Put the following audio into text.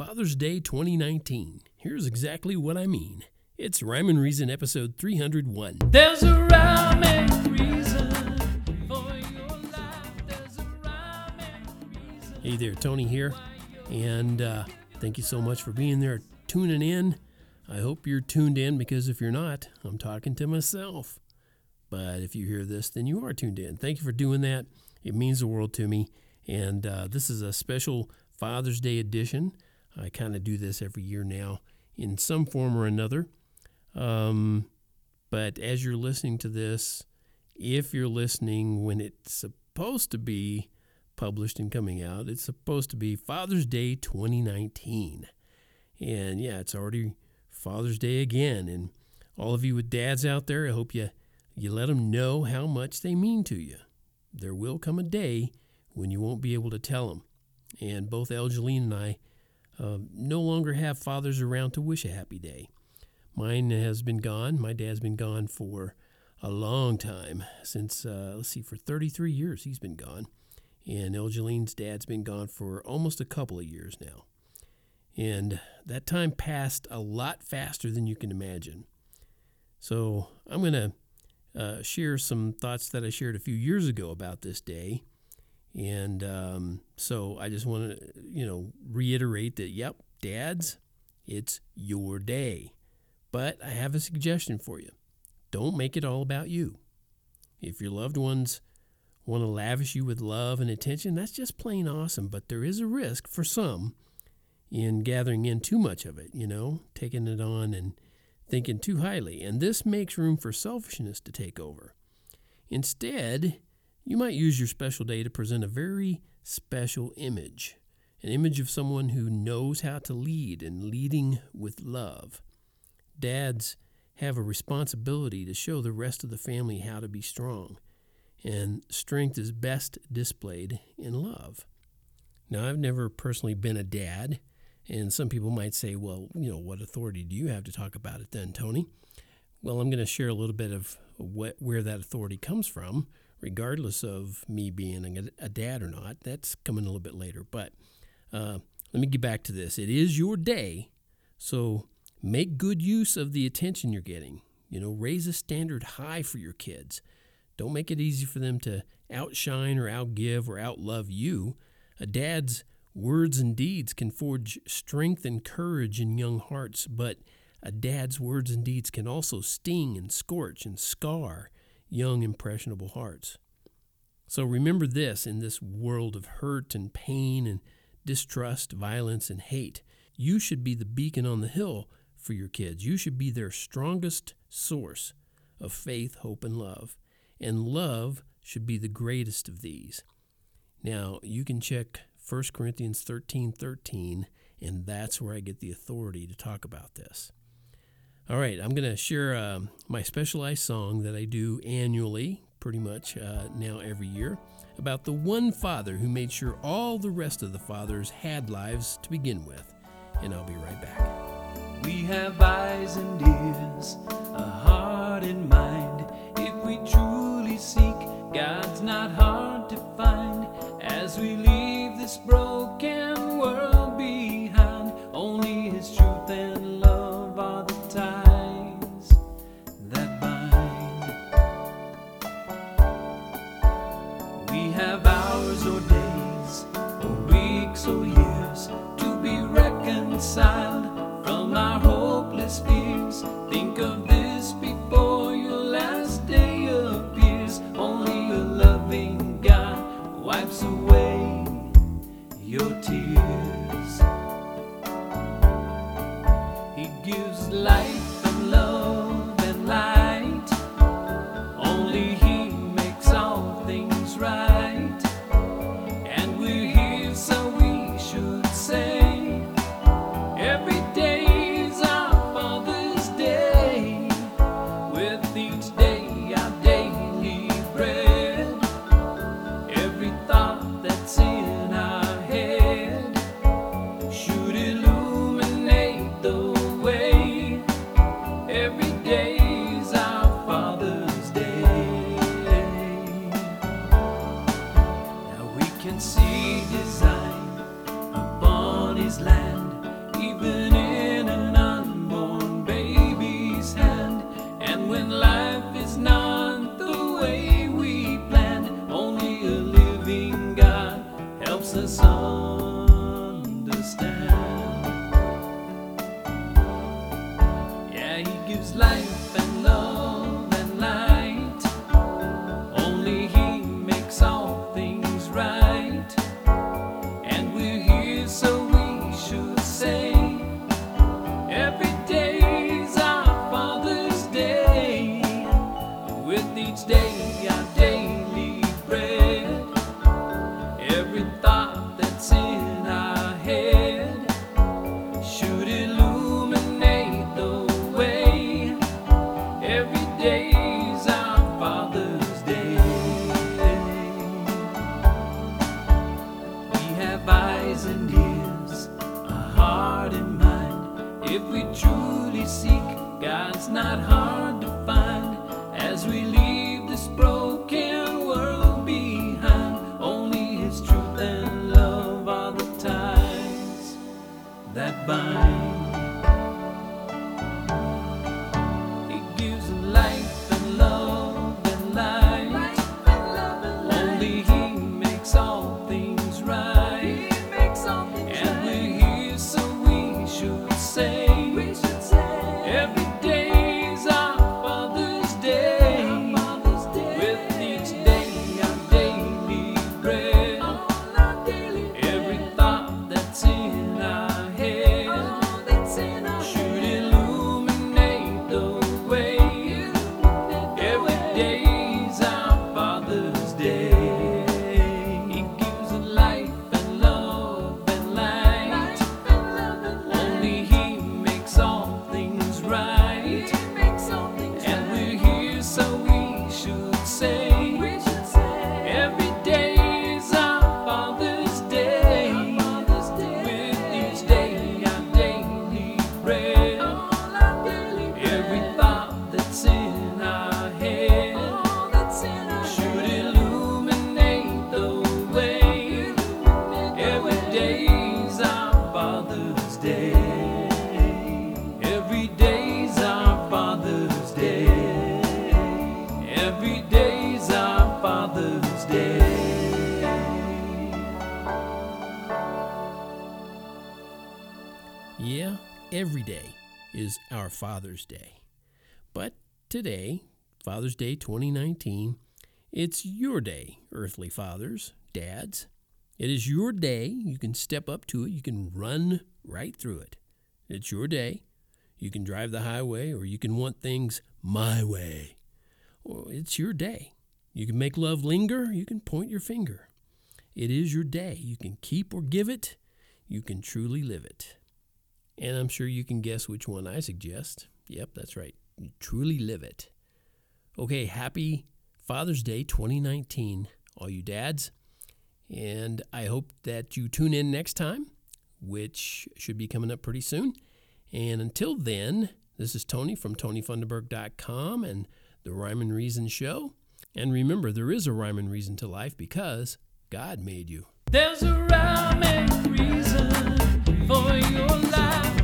Father's Day 2019. Here's exactly what I mean. It's Rhyme and Reason episode 301. There's a rhyme and reason for your life. There's a rhyme and reason. Hey there, Tony here, and uh, thank you so much for being there, tuning in. I hope you're tuned in because if you're not, I'm talking to myself. But if you hear this, then you are tuned in. Thank you for doing that. It means the world to me. And uh, this is a special Father's Day edition. I kind of do this every year now in some form or another. Um, but as you're listening to this, if you're listening when it's supposed to be published and coming out, it's supposed to be Father's Day 2019. And yeah, it's already Father's Day again. And all of you with dads out there, I hope you, you let them know how much they mean to you. There will come a day when you won't be able to tell them. And both Elgeline and I uh, no longer have fathers around to wish a happy day. Mine has been gone. My dad's been gone for a long time since, uh, let's see, for 33 years he's been gone. And Elgeline's dad's been gone for almost a couple of years now. And that time passed a lot faster than you can imagine. So I'm going to uh, share some thoughts that I shared a few years ago about this day. And um, so I just want to, you know, reiterate that, yep, dads, it's your day. But I have a suggestion for you. Don't make it all about you. If your loved ones want to lavish you with love and attention, that's just plain awesome. But there is a risk for some in gathering in too much of it, you know, taking it on and thinking too highly. And this makes room for selfishness to take over. Instead, you might use your special day to present a very special image an image of someone who knows how to lead and leading with love. Dads have a responsibility to show the rest of the family how to be strong, and strength is best displayed in love. Now, I've never personally been a dad, and some people might say, well, you know, what authority do you have to talk about it then, Tony? Well, I'm going to share a little bit of what, where that authority comes from, regardless of me being a, a dad or not. That's coming a little bit later. But uh, let me get back to this. It is your day, so make good use of the attention you're getting. You know, raise a standard high for your kids. Don't make it easy for them to outshine or outgive or outlove you. A dad's words and deeds can forge strength and courage in young hearts, but a dad's words and deeds can also sting and scorch and scar young, impressionable hearts. So remember this in this world of hurt and pain and distrust, violence, and hate. You should be the beacon on the hill for your kids. You should be their strongest source of faith, hope, and love. And love should be the greatest of these. Now, you can check 1 Corinthians 13 13, and that's where I get the authority to talk about this. All right, I'm going to share uh, my specialized song that I do annually, pretty much uh, now every year, about the one father who made sure all the rest of the fathers had lives to begin with. And I'll be right back. We have eyes and ears, a heart and mind. If we truly seek, God's not hard to find. As we leave this broken truly seek, God's not hard to find as we leave. Every day is our Father's Day. But today, Father's Day 2019, it's your day, earthly fathers, dads. It is your day. You can step up to it, you can run right through it. It's your day. You can drive the highway or you can want things my way. Well, it's your day. You can make love linger, you can point your finger. It is your day. You can keep or give it, you can truly live it. And I'm sure you can guess which one I suggest. Yep, that's right. You truly live it. Okay, happy Father's Day 2019, all you dads. And I hope that you tune in next time, which should be coming up pretty soon. And until then, this is Tony from TonyFunderberg.com and the Rhyme and Reason Show. And remember, there is a rhyme and reason to life because God made you. There's a rhyme and reason for your time.